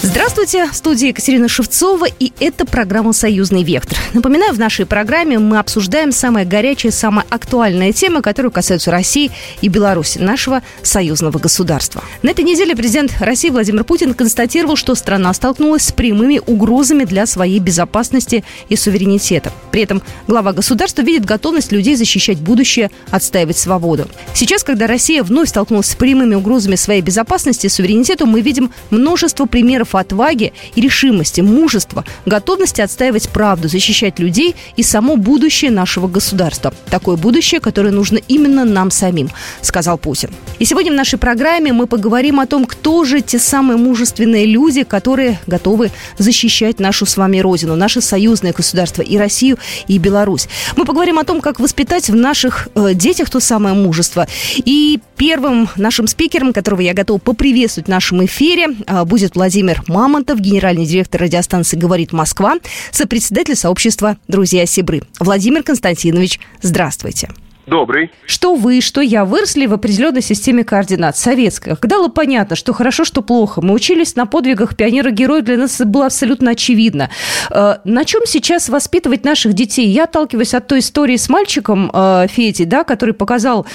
Здравствуйте, в студии Екатерина Шевцова, и это программа «Союзный вектор». Напоминаю, в нашей программе мы обсуждаем самые горячие, самые актуальные темы, которые касаются России и Беларуси, нашего союзного государства. На этой неделе президент России Владимир Путин констатировал, что страна столкнулась с прямыми угрозами для своей безопасности и суверенитета. При этом глава государства видит готовность людей защищать будущее, отстаивать свободу. Сейчас, когда Россия вновь столкнулась с прямыми угрозами своей безопасности и суверенитету, мы видим множество примеров отваги и решимости, мужества, готовности отстаивать правду, защищать людей и само будущее нашего государства. Такое будущее, которое нужно именно нам самим, сказал Путин. И сегодня в нашей программе мы поговорим о том, кто же те самые мужественные люди, которые готовы защищать нашу с вами родину, наше союзное государство и Россию, и Беларусь. Мы поговорим о том, как воспитать в наших э, детях то самое мужество. И первым нашим спикером, которого я готова поприветствовать в нашем эфире, э, будет Владимир Мамонтов, генеральный директор радиостанции «Говорит Москва», сопредседатель сообщества «Друзья Сибры». Владимир Константинович, здравствуйте. Добрый. Что вы, что я выросли в определенной системе координат, советской. Когда было понятно, что хорошо, что плохо. Мы учились на подвигах пионера-героя, для нас это было абсолютно очевидно. Э, на чем сейчас воспитывать наших детей? Я отталкиваюсь от той истории с мальчиком э, Фети, да, который показал,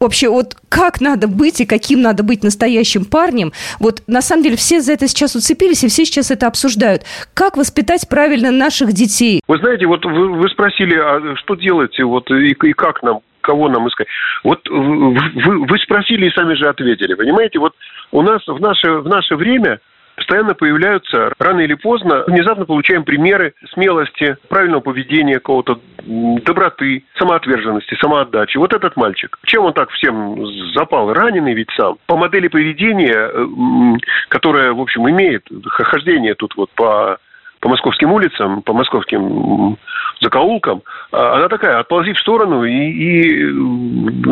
вообще вот как надо быть и каким надо быть настоящим парнем. Вот на самом деле все за это сейчас уцепились, и все сейчас это обсуждают. Как воспитать правильно наших детей? Вы знаете, вот вы, вы спросили, а что делаете, вот и, и как нам кого нам искать. Вот вы, вы спросили и сами же ответили. Понимаете, вот у нас в наше, в наше время постоянно появляются, рано или поздно, внезапно получаем примеры смелости, правильного поведения какого-то, доброты, самоотверженности, самоотдачи. Вот этот мальчик. Чем он так всем запал? Раненый ведь сам. По модели поведения, э, которая, в общем, имеет хождение тут вот по по московским улицам, по московским закоулкам, а она такая, отползи в сторону и, и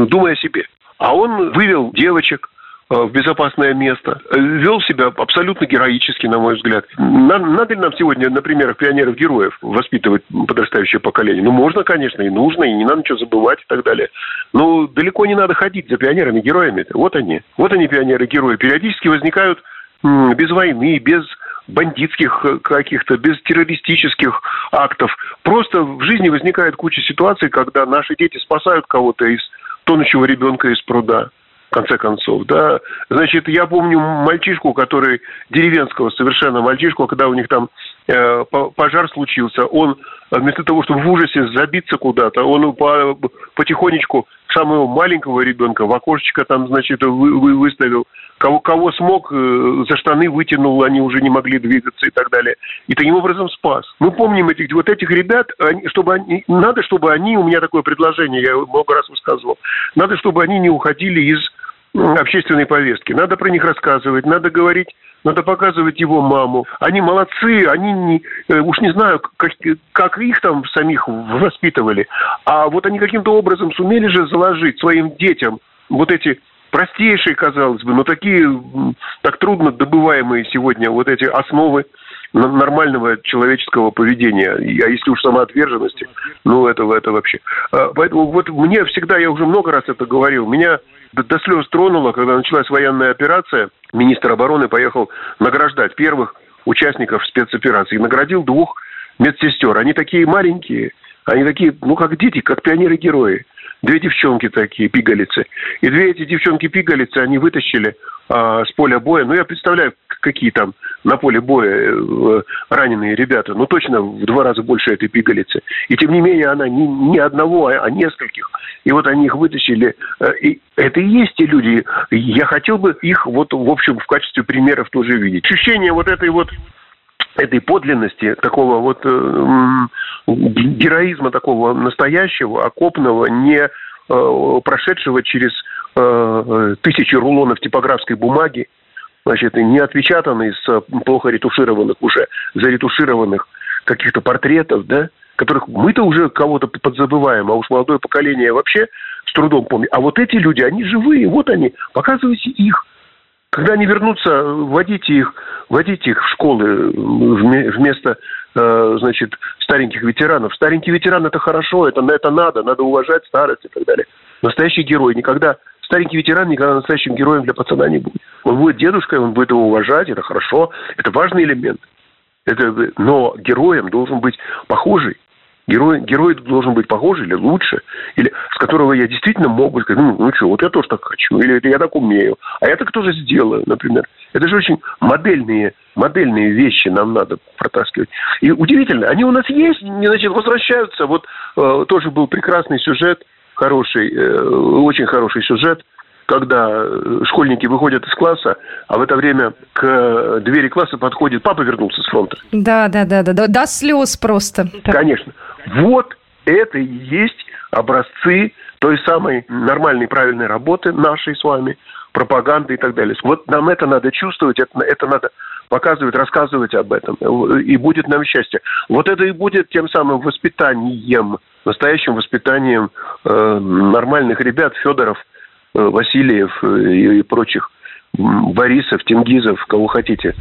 думай о себе. А он вывел девочек, в безопасное место, э, вел себя абсолютно героически, на мой взгляд. Надо ли нам сегодня на примерах пионеров-героев воспитывать подрастающее поколение? Ну, можно, конечно, и нужно, и не надо ничего забывать и так далее. Но далеко не надо ходить за пионерами-героями. Вот они. Вот они, пионеры-герои. Периодически возникают без войны, без бандитских э, каких-то, без террористических актов. Просто в жизни возникает куча ситуаций, когда наши дети спасают кого-то из тонущего ребенка из пруда в конце концов, да. Значит, я помню мальчишку, который, деревенского совершенно мальчишку, когда у них там э, пожар случился, он вместо того, чтобы в ужасе забиться куда-то, он по, потихонечку самого маленького ребенка в окошечко там, значит, вы, вы, выставил, кого, кого смог, э, за штаны вытянул, они уже не могли двигаться и так далее. И таким образом спас. Мы помним этих, вот этих ребят, они, чтобы они, надо, чтобы они, у меня такое предложение, я много раз высказывал, надо, чтобы они не уходили из общественной повестки. Надо про них рассказывать, надо говорить, надо показывать его маму. Они молодцы, они не, э, уж не знаю, как, как их там самих воспитывали, а вот они каким-то образом сумели же заложить своим детям вот эти простейшие, казалось бы, но такие так трудно добываемые сегодня вот эти основы нормального человеческого поведения, а если уж самоотверженности, ну это, это вообще. А, поэтому вот мне всегда, я уже много раз это говорил, меня до слез тронуло, когда началась военная операция, министр обороны поехал награждать первых участников спецоперации. Наградил двух медсестер. Они такие маленькие, они такие, ну, как дети, как пионеры-герои. Две девчонки такие, пигалицы. И две эти девчонки-пигалицы они вытащили а, с поля боя. Ну, я представляю, какие там на поле боя э, раненые ребята. Ну, точно в два раза больше этой пигалицы. И тем не менее, она не, не одного, а, а нескольких. И вот они их вытащили. Э, и это и есть те люди. Я хотел бы их вот, в общем, в качестве примеров тоже видеть. Ощущение вот этой вот этой подлинности, такого вот э, героизма такого настоящего, окопного, не э, прошедшего через э, тысячи рулонов типографской бумаги, значит, не отпечатанный с плохо ретушированных уже, заретушированных каких-то портретов, да, которых мы-то уже кого-то подзабываем, а уж молодое поколение вообще с трудом помнит. А вот эти люди, они живые, вот они, показывайте их. Когда они вернутся, вводите их, вводите их в школы вместо, э, значит, стареньких ветеранов. Старенький ветеран – это хорошо, это, это надо, надо уважать старость и так далее. Настоящий герой никогда старенький ветеран никогда настоящим героем для пацана не будет. Он будет дедушкой, он будет его уважать, это хорошо, это важный элемент. Это, но героем должен быть похожий. Герой, герой должен быть похожий или лучше, или с которого я действительно могу сказать, ну, ну что, вот я тоже так хочу, или я так умею, а я так тоже сделаю, например. Это же очень модельные, модельные вещи нам надо протаскивать. И удивительно, они у нас есть, значит, возвращаются. Вот э, тоже был прекрасный сюжет, хороший, э, очень хороший сюжет – когда э, школьники выходят из класса, а в это время к двери класса подходит папа вернулся с фронта. Да, да, да, да, да, до слез просто. Конечно. Вот это и есть образцы той самой нормальной, правильной работы нашей с вами, пропаганды и так далее. Вот нам это надо чувствовать, это, это надо показывать, рассказывать об этом. И будет нам счастье. Вот это и будет тем самым воспитанием, настоящим воспитанием э, нормальных ребят, Федоров – Э, Васильев э, и прочих, Борисов, Тенгизов, кого хотите,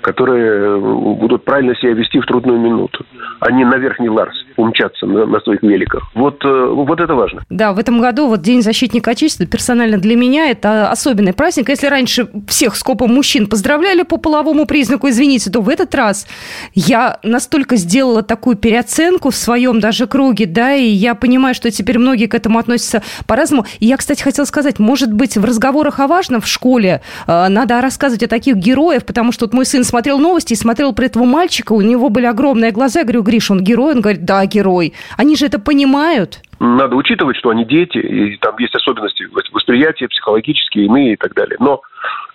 которые будут правильно себя вести в трудную минуту, а не на верхний Ларс умчаться на, на своих великах. Вот, э, вот это важно. Да, в этом году вот День защитника Отечества персонально для меня это особенный праздник. Если раньше всех скопом мужчин поздравляли по половому признаку, извините, то в этот раз я настолько сделала такую переоценку в своем даже круге, да, и я понимаю, что теперь многие к этому относятся по-разному. И я, кстати, хотела сказать, может быть, в разговорах о важном в школе э, надо рассказывать о таких героях, потому что вот мой сын смотрел новости и смотрел про этого мальчика, у него были огромные глаза, я говорю, Гриш, он герой? Он говорит, да, герой. Они же это понимают. Надо учитывать, что они дети, и там есть особенности восприятия, психологические, иные и так далее. Но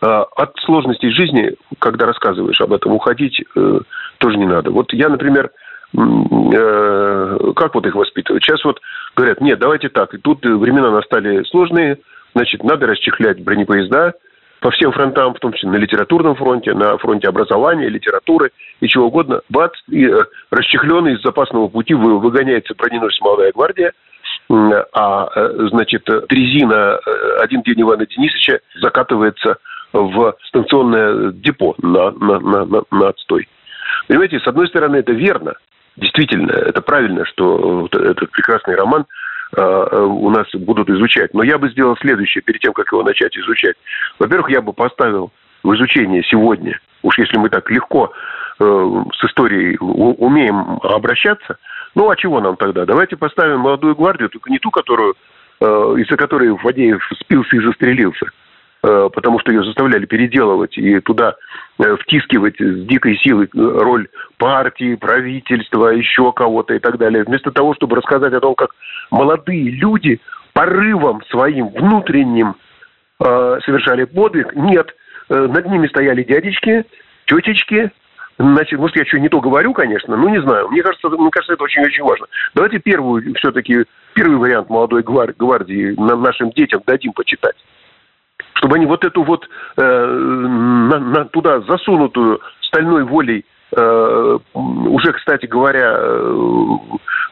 э, от сложностей жизни, когда рассказываешь об этом, уходить э, тоже не надо. Вот я, например, э, как вот их воспитывать? Сейчас вот говорят, нет, давайте так, и тут времена настали сложные, значит, надо расчехлять бронепоезда, по всем фронтам, в том числе на литературном фронте, на фронте образования, литературы и чего угодно. Бац, и э, расчехленный из запасного пути выгоняется броненосец «Молодая гвардия», а, э, значит, дрезина э, один день Ивана Денисовича закатывается в станционное депо на, на, на, на, на отстой. Понимаете, с одной стороны, это верно, действительно, это правильно, что этот прекрасный роман – у нас будут изучать. Но я бы сделал следующее, перед тем, как его начать изучать. Во-первых, я бы поставил в изучение сегодня, уж если мы так легко э, с историей умеем обращаться, ну а чего нам тогда? Давайте поставим молодую гвардию, только не ту, которую, э, из-за которой Фадеев спился и застрелился, Э, потому что ее заставляли переделывать и туда э, втискивать с дикой силой э, роль партии, правительства, еще кого-то и так далее. Вместо того, чтобы рассказать о том, как молодые люди порывом своим внутренним совершали подвиг, нет, над ними стояли дядечки, тетечки, Значит, может, я что не то говорю, конечно, ну, не знаю. Мне кажется, мне кажется, это очень-очень важно. Давайте первую, все-таки, первый вариант молодой гвардии нашим детям дадим почитать чтобы они вот эту вот э, на, на, туда засунутую стальной волей э, уже, кстати говоря, э,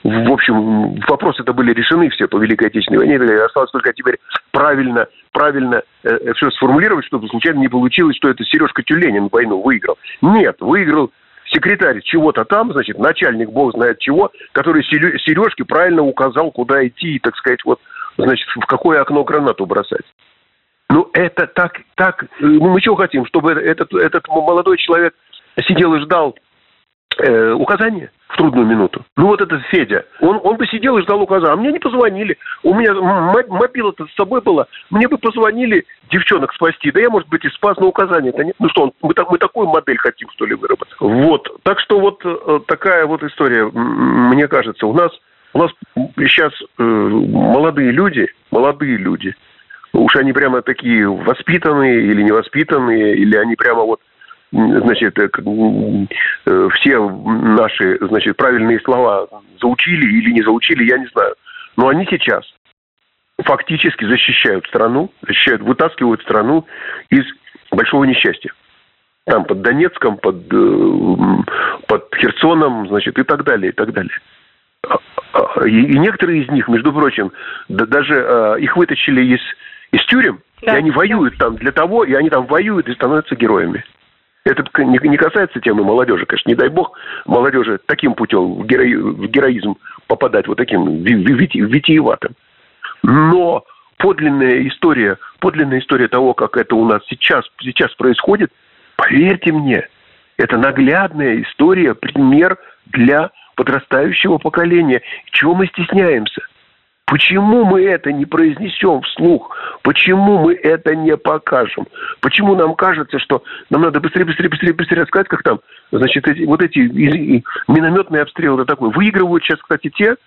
в общем, вопросы это были решены все по Великой Отечественной войне. Осталось только теперь правильно, правильно э, все сформулировать, чтобы случайно не получилось, что это Сережка Тюленин войну выиграл. Нет, выиграл секретарь чего-то там, значит, начальник бог знает чего, который Сережке правильно указал, куда идти и, так сказать, вот, значит, в какое окно гранату бросать. Ну, это так, так, мы чего хотим, чтобы этот, этот молодой человек сидел и ждал э, указания в трудную минуту. Ну, вот этот Федя, он, он бы сидел и ждал указания. А мне не позвонили. У меня мобила-то с собой была. Мне бы позвонили девчонок спасти. Да я, может быть, и спас, но указания это нет. Ну что, мы, так, мы такую модель хотим, что ли, выработать. Вот. Так что вот э, такая вот история, мне кажется. У нас, у нас сейчас э, молодые люди, молодые люди – уж они прямо такие воспитанные или невоспитанные, или они прямо вот значит, э, э, все наши, значит, правильные слова заучили или не заучили, я не знаю. Но они сейчас фактически защищают страну, защищают, вытаскивают страну из большого несчастья. Там под Донецком, под, э, под Херсоном, значит, и так далее, и так далее. А, а, и, некоторые из них, между прочим, да, даже а, их вытащили из из тюрем, да. и они воюют там для того, и они там воюют и становятся героями. Это не касается темы молодежи, конечно. Не дай бог молодежи таким путем в, герои, в героизм попадать, вот таким витиеватым. Но подлинная история, подлинная история того, как это у нас сейчас, сейчас происходит, поверьте мне, это наглядная история, пример для подрастающего поколения. Чего мы стесняемся? Почему мы это не произнесем вслух? Почему мы это не покажем? Почему нам кажется, что нам надо быстрее, быстрее, быстрее, быстрее рассказать, как там, значит, эти, вот эти и, и минометные обстрелы, это такое. Выигрывают сейчас, кстати, те,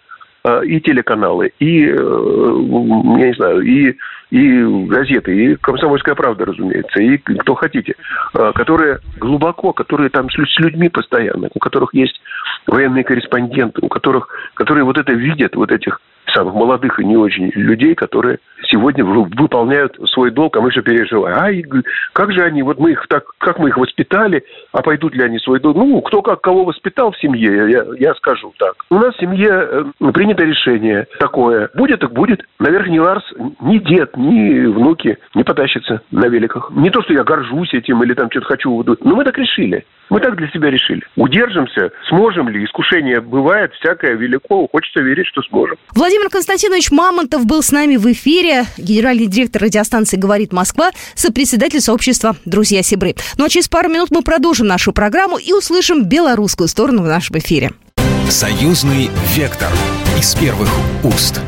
э, и телеканалы, и, э, я не знаю, и, и газеты, и «Комсомольская правда», разумеется, и кто хотите, э, которые глубоко, которые там с людьми постоянно, у которых есть военные корреспонденты, у которых, которые вот это видят, вот этих самых молодых и не очень людей, которые сегодня выполняют свой долг, а мы же переживаем. Ай, как же они, вот мы их так, как мы их воспитали, а пойдут ли они свой долг? Ну, кто как кого воспитал в семье, я, я скажу так. У нас в семье э, принято решение такое. Будет так будет. На Верхний Ларс ни дед, ни внуки не потащатся на великах. Не то, что я горжусь этим или там что-то хочу, но мы так решили. Мы так для себя решили. Удержимся, сможем ли? Искушение бывает, всякое велико. Хочется верить, что сможем. Владимир Константинович Мамонтов был с нами в эфире. Генеральный директор радиостанции «Говорит Москва», сопредседатель сообщества «Друзья Сибры». Ну а через пару минут мы продолжим нашу программу и услышим белорусскую сторону в нашем эфире. Союзный вектор из первых уст.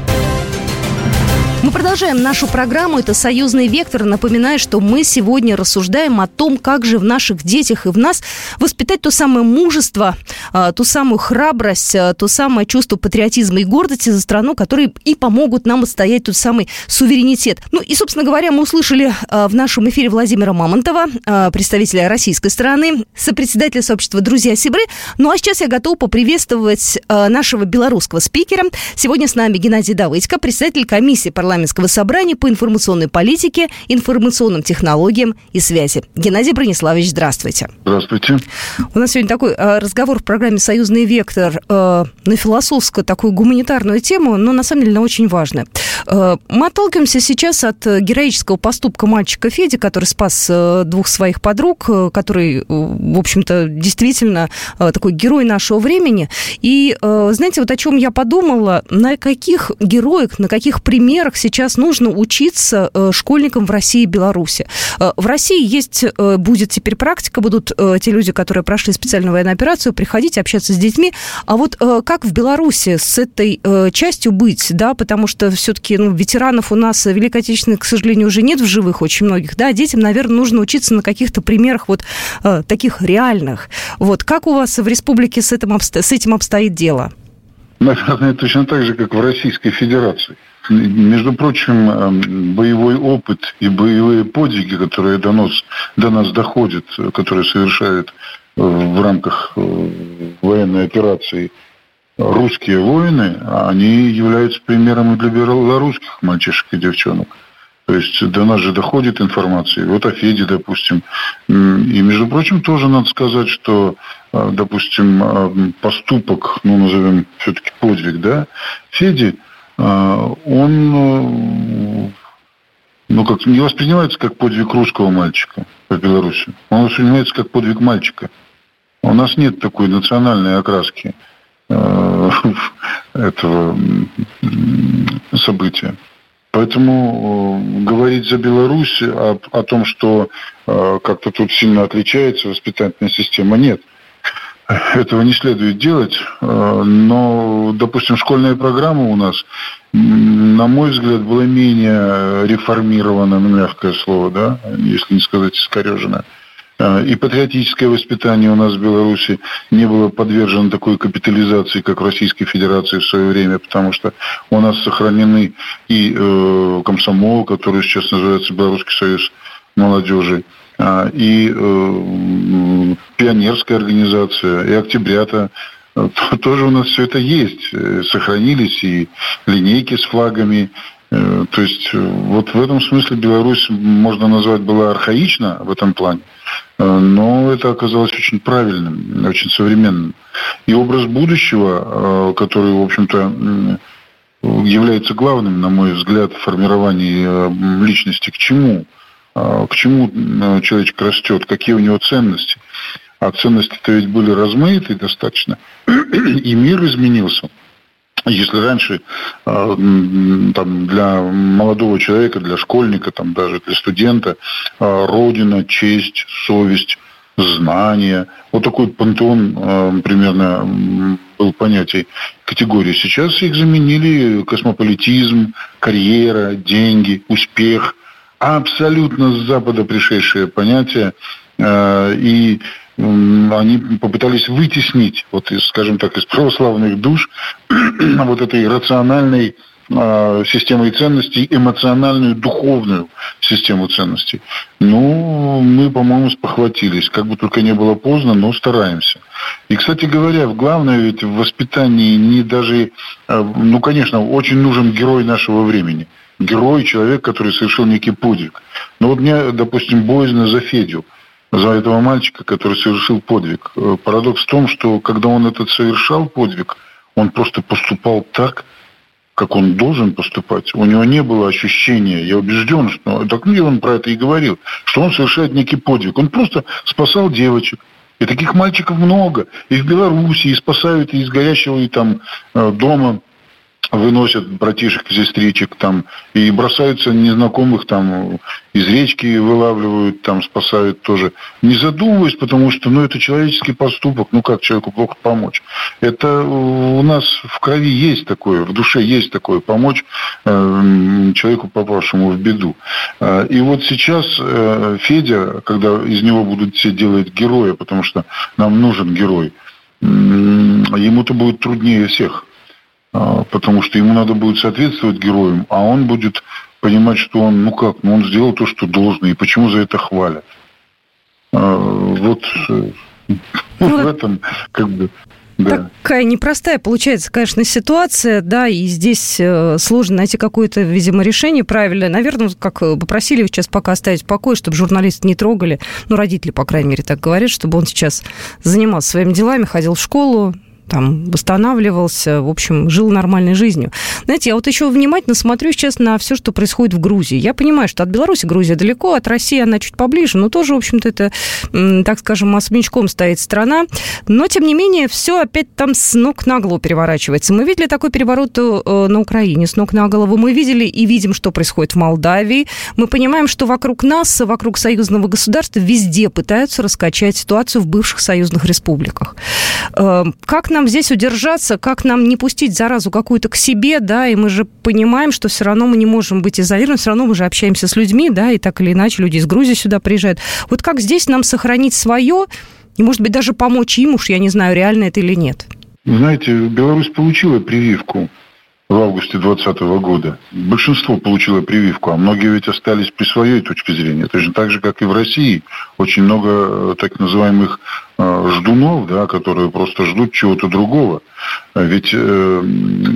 Мы продолжаем нашу программу. Это «Союзный вектор». Напоминаю, что мы сегодня рассуждаем о том, как же в наших детях и в нас воспитать то самое мужество, а, ту самую храбрость, а, то самое чувство патриотизма и гордости за страну, которые и помогут нам отстоять тот самый суверенитет. Ну и, собственно говоря, мы услышали а, в нашем эфире Владимира Мамонтова, представителя российской стороны, сопредседателя сообщества «Друзья Сибры». Ну а сейчас я готова поприветствовать нашего белорусского спикера. Сегодня с нами Геннадий Давыдько, председатель комиссии парламента парламентского собрания по информационной политике, информационным технологиям и связи. Геннадий Брониславович, здравствуйте. Здравствуйте. У нас сегодня такой э, разговор в программе «Союзный вектор» э, на философскую, такую гуманитарную тему, но на самом деле она очень важная. Э, мы отталкиваемся сейчас от героического поступка мальчика Феди, который спас двух своих подруг, который, в общем-то, действительно такой герой нашего времени. И, знаете, вот о чем я подумала, на каких героях, на каких примерах сейчас нужно учиться э, школьникам в России и Беларуси. Э, в России есть, э, будет теперь практика, будут те люди, которые прошли специальную военную операцию, приходить, общаться с детьми. А вот как в Беларуси с этой частью быть, да, потому что все-таки ну, ветеранов у нас Великой Отечественной, к сожалению, уже нет в живых очень многих, да, детям, наверное, нужно учиться на каких-то примерах вот таких реальных. Вот как у вас в республике с этим, с этим обстоит дело? Наверное, точно так же, как в Российской Федерации. Между прочим, эм, боевой опыт и боевые подвиги, которые до нас, до нас доходят, которые совершают э, в рамках э, военной операции русские воины, они являются примером и для белорусских мальчишек и девчонок. То есть до нас же доходит информация. Вот о Феде, допустим. И, между прочим, тоже надо сказать, что, э, допустим, поступок, ну, назовем все-таки подвиг, да, Феди – а, он э, ну, как, не воспринимается как подвиг русского мальчика в Беларуси. Он воспринимается как подвиг мальчика. У нас нет такой национальной окраски э, этого события. Поэтому э, говорить за Беларусь о, о том, что как-то тут сильно отличается воспитательная система, нет этого не следует делать, э, но, допустим, школьная программа у нас, на мой взгляд, была менее реформирована, ну, мягкое слово, да, если не сказать искорежена. Э, и патриотическое воспитание у нас в Беларуси не было подвержено такой капитализации, как в Российской Федерации в свое время, потому что у нас сохранены и э, комсомол, который сейчас называется Белорусский союз молодежи, а, и э, пионерская организация, и октябрята. Тоже у нас все это есть. Э, сохранились и линейки с флагами. Э, то есть вот в этом смысле Беларусь, можно назвать, была архаична в этом плане. Но это оказалось очень правильным, очень современным. И образ будущего, который, в общем-то, является главным, на мой взгляд, в формировании личности к чему – к чему э, человечек растет, какие у него ценности. А ценности-то ведь были размыты достаточно, и мир изменился. Если раньше э, там, для молодого человека, для школьника, там, даже для студента, э, родина, честь, совесть, знания, вот такой пантеон э, примерно был понятий категории. Сейчас их заменили космополитизм, карьера, деньги, успех. Абсолютно с Запада пришедшие понятия. И они попытались вытеснить, вот, из, скажем так, из православных душ вот этой рациональной э, системой ценностей, эмоциональную, духовную систему ценностей. Ну, мы, по-моему, спохватились. Как бы только не было поздно, но стараемся. И, кстати говоря, главное ведь в воспитании не даже... Э, ну, конечно, очень нужен герой нашего времени. Герой, человек, который совершил некий подвиг. Но вот мне, допустим, боязно за Федю за этого мальчика, который совершил подвиг. Э, парадокс в том, что когда он этот совершал подвиг, он просто поступал так, как он должен поступать. У него не было ощущения, я убежден, что так ну, он про это и говорил, что он совершает некий подвиг. Он просто спасал девочек. И таких мальчиков много. И в Беларуси, и спасают из горящего и там э, дома выносят братишек, сестричек там и бросаются незнакомых там из речки вылавливают, там спасают тоже. Не задумываясь, потому что, ну, это человеческий поступок, ну, как человеку плохо помочь. Это у нас в крови есть такое, в душе есть такое, помочь э, человеку, попавшему в беду. Э, и вот сейчас э, Федя, когда из него будут все делать героя, потому что нам нужен герой, э, ему-то будет труднее всех потому что ему надо будет соответствовать героям, а он будет понимать, что он, ну как, ну он сделал то, что должен, и почему за это хвалят. А, вот э, ну, в этом как бы да. Такая непростая получается, конечно, ситуация, да, и здесь э, сложно найти какое-то, видимо, решение правильное. Наверное, как попросили сейчас пока оставить в покое, чтобы журналисты не трогали, ну, родители, по крайней мере, так говорят, чтобы он сейчас занимался своими делами, ходил в школу, там восстанавливался, в общем, жил нормальной жизнью. Знаете, я вот еще внимательно смотрю сейчас на все, что происходит в Грузии. Я понимаю, что от Беларуси Грузия далеко, от России она чуть поближе, но тоже, в общем-то, это, так скажем, особнячком стоит страна. Но, тем не менее, все опять там с ног на голову переворачивается. Мы видели такой переворот э, на Украине с ног на голову. Мы видели и видим, что происходит в Молдавии. Мы понимаем, что вокруг нас, вокруг союзного государства везде пытаются раскачать ситуацию в бывших союзных республиках. Э, как нам здесь удержаться, как нам не пустить заразу какую-то к себе, да, и мы же понимаем, что все равно мы не можем быть изолированы, все равно мы же общаемся с людьми, да, и так или иначе люди из Грузии сюда приезжают. Вот как здесь нам сохранить свое, и, может быть, даже помочь им, уж я не знаю, реально это или нет? Знаете, Беларусь получила прививку в августе 2020 года. Большинство получило прививку, а многие ведь остались при своей точке зрения. Точно так же, как и в России. Очень много э, так называемых Э, ждунов, да, которые просто ждут чего-то другого. Ведь э,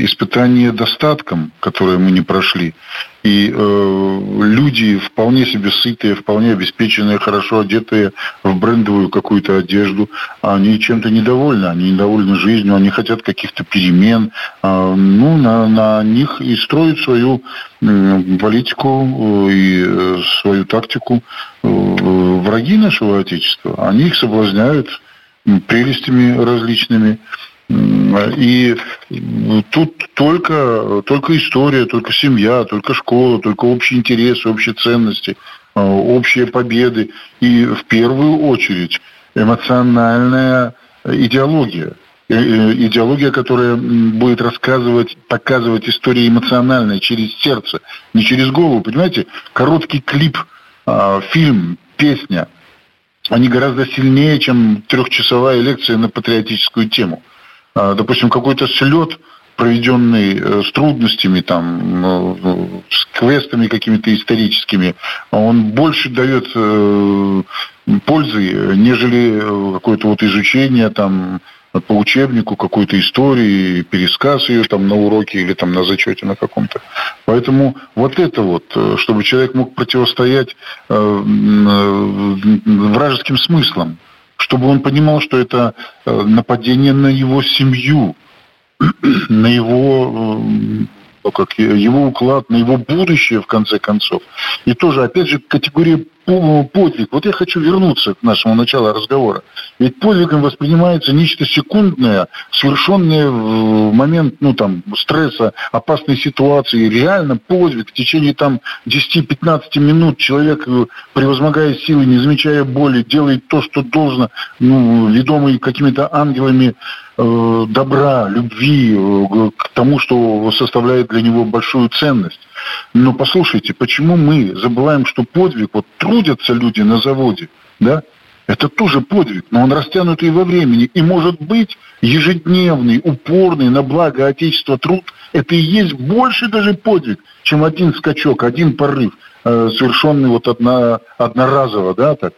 испытание достатком, которое мы не прошли, и э, люди вполне себе сытые, вполне обеспеченные, хорошо одетые в брендовую какую-то одежду, они чем-то недовольны, они недовольны жизнью, они хотят каких-то перемен, э, ну, на, на них и строят свою э, политику и э, свою тактику э, враги нашего Отечества. Они их соблазняют прелестями различными. И тут только, только история, только семья, только школа, только общие интересы, общие ценности, а, общие победы. И в первую очередь эмоциональная идеология. Идеология, которая будет рассказывать, показывать истории эмоциональные через сердце, не через голову. Понимаете, короткий клип, а, фильм, песня – они гораздо сильнее, чем трехчасовая лекция на патриотическую тему. А, допустим, какой-то слет, проведенный э, с трудностями, там, ну, с квестами какими-то историческими, он больше дает э, пользы, нежели э, какое-то вот изучение там по учебнику какой-то истории, пересказ ее там на уроке или там на зачете на каком-то. Поэтому вот это вот, э, чтобы человек мог противостоять э, э, вражеским смыслам, чтобы он понимал, что это нападение на его семью, на его ну, как его уклад, на его будущее, в конце концов. И тоже, опять же, категория подвиг. Вот я хочу вернуться к нашему началу разговора. Ведь подвигом воспринимается нечто секундное, совершенное в момент ну, там, стресса, опасной ситуации. Реально подвиг в течение там, 10-15 минут человек, э, превозмогая силы, не замечая боли, делает то, что должно, ну, ведомый какими-то ангелами э, добра, любви э, к тому, что составляет для него большую ценность. Но послушайте, почему мы забываем, что подвиг, вот трудятся люди на заводе, да, это тоже подвиг, но он растянутый во времени. И может быть ежедневный, упорный на благо Отечества труд, это и есть больше даже подвиг, чем один скачок, один порыв, э, совершенный вот одно, одноразово, да, так.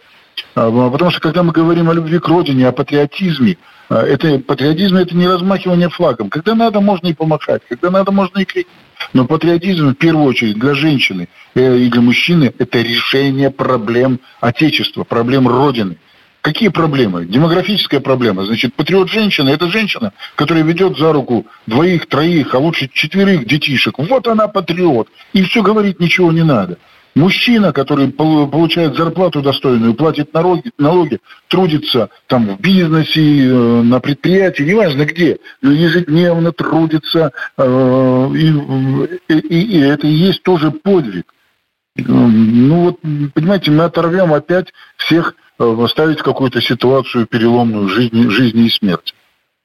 А, потому что когда мы говорим о любви к родине, о патриотизме, э, это, патриотизм это не размахивание флагом. Когда надо, можно и помахать, когда надо, можно и крикнуть. Но патриотизм, в первую очередь, для женщины э, и для мужчины – это решение проблем Отечества, проблем Родины. Какие проблемы? Демографическая проблема. Значит, патриот женщина – это женщина, которая ведет за руку двоих, троих, а лучше четверых детишек. Вот она патриот. И все говорить ничего не надо. Мужчина, который получает зарплату достойную, платит налоги, налоги трудится там в бизнесе, э, на предприятии, неважно где, ежедневно трудится, э, и, и, и это и есть тоже подвиг. Ну вот, понимаете, мы оторвем опять всех, поставить э, в какую-то ситуацию переломную жизни, жизни и смерти.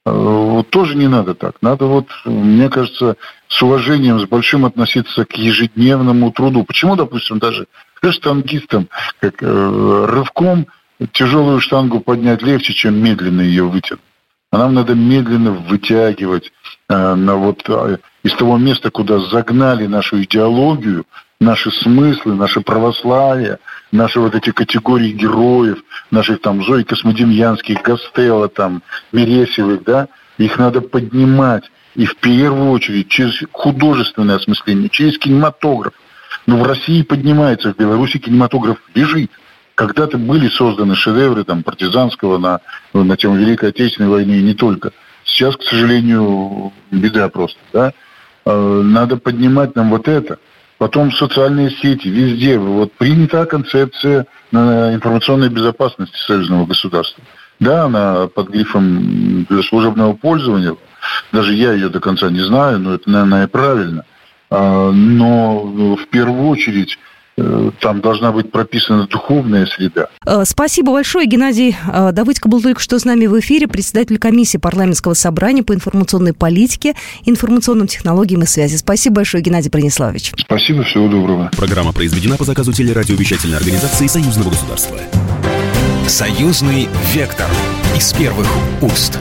Вот тоже не надо так. Надо вот, мне кажется, с уважением, с большим относиться к ежедневному труду. Почему, допустим, даже штангистам, как э, рывком тяжелую штангу поднять легче, чем медленно ее вытянуть. А нам надо медленно вытягивать э, на вот, э, из того места, куда загнали нашу идеологию, наши смыслы, наше православие, наши вот эти категории героев, наших там Зои Космодемьянских, Гастелла, там, Мересевых, да, их надо поднимать. И в первую очередь через художественное осмысление, через кинематограф. Но в России поднимается, в Беларуси кинематограф лежит. Когда-то были созданы шедевры там, партизанского на, на тему Великой Отечественной войны и не только. Сейчас, к сожалению, беда просто. Да? Э, надо поднимать нам вот это – потом социальные сети, везде. Вот принята концепция информационной безопасности союзного государства. Да, она под грифом для служебного пользования. Даже я ее до конца не знаю, но это, наверное, правильно. А, но в первую очередь Э, там должна быть прописана духовная среда. Э, спасибо большое, Геннадий э, Давыдко был только что с нами в эфире, председатель комиссии парламентского собрания по информационной политике, информационным технологиям и связи. Спасибо большое, Геннадий Брониславович. Спасибо, всего доброго. Программа произведена по заказу телерадиовещательной организации Союзного государства. Союзный вектор из первых уст.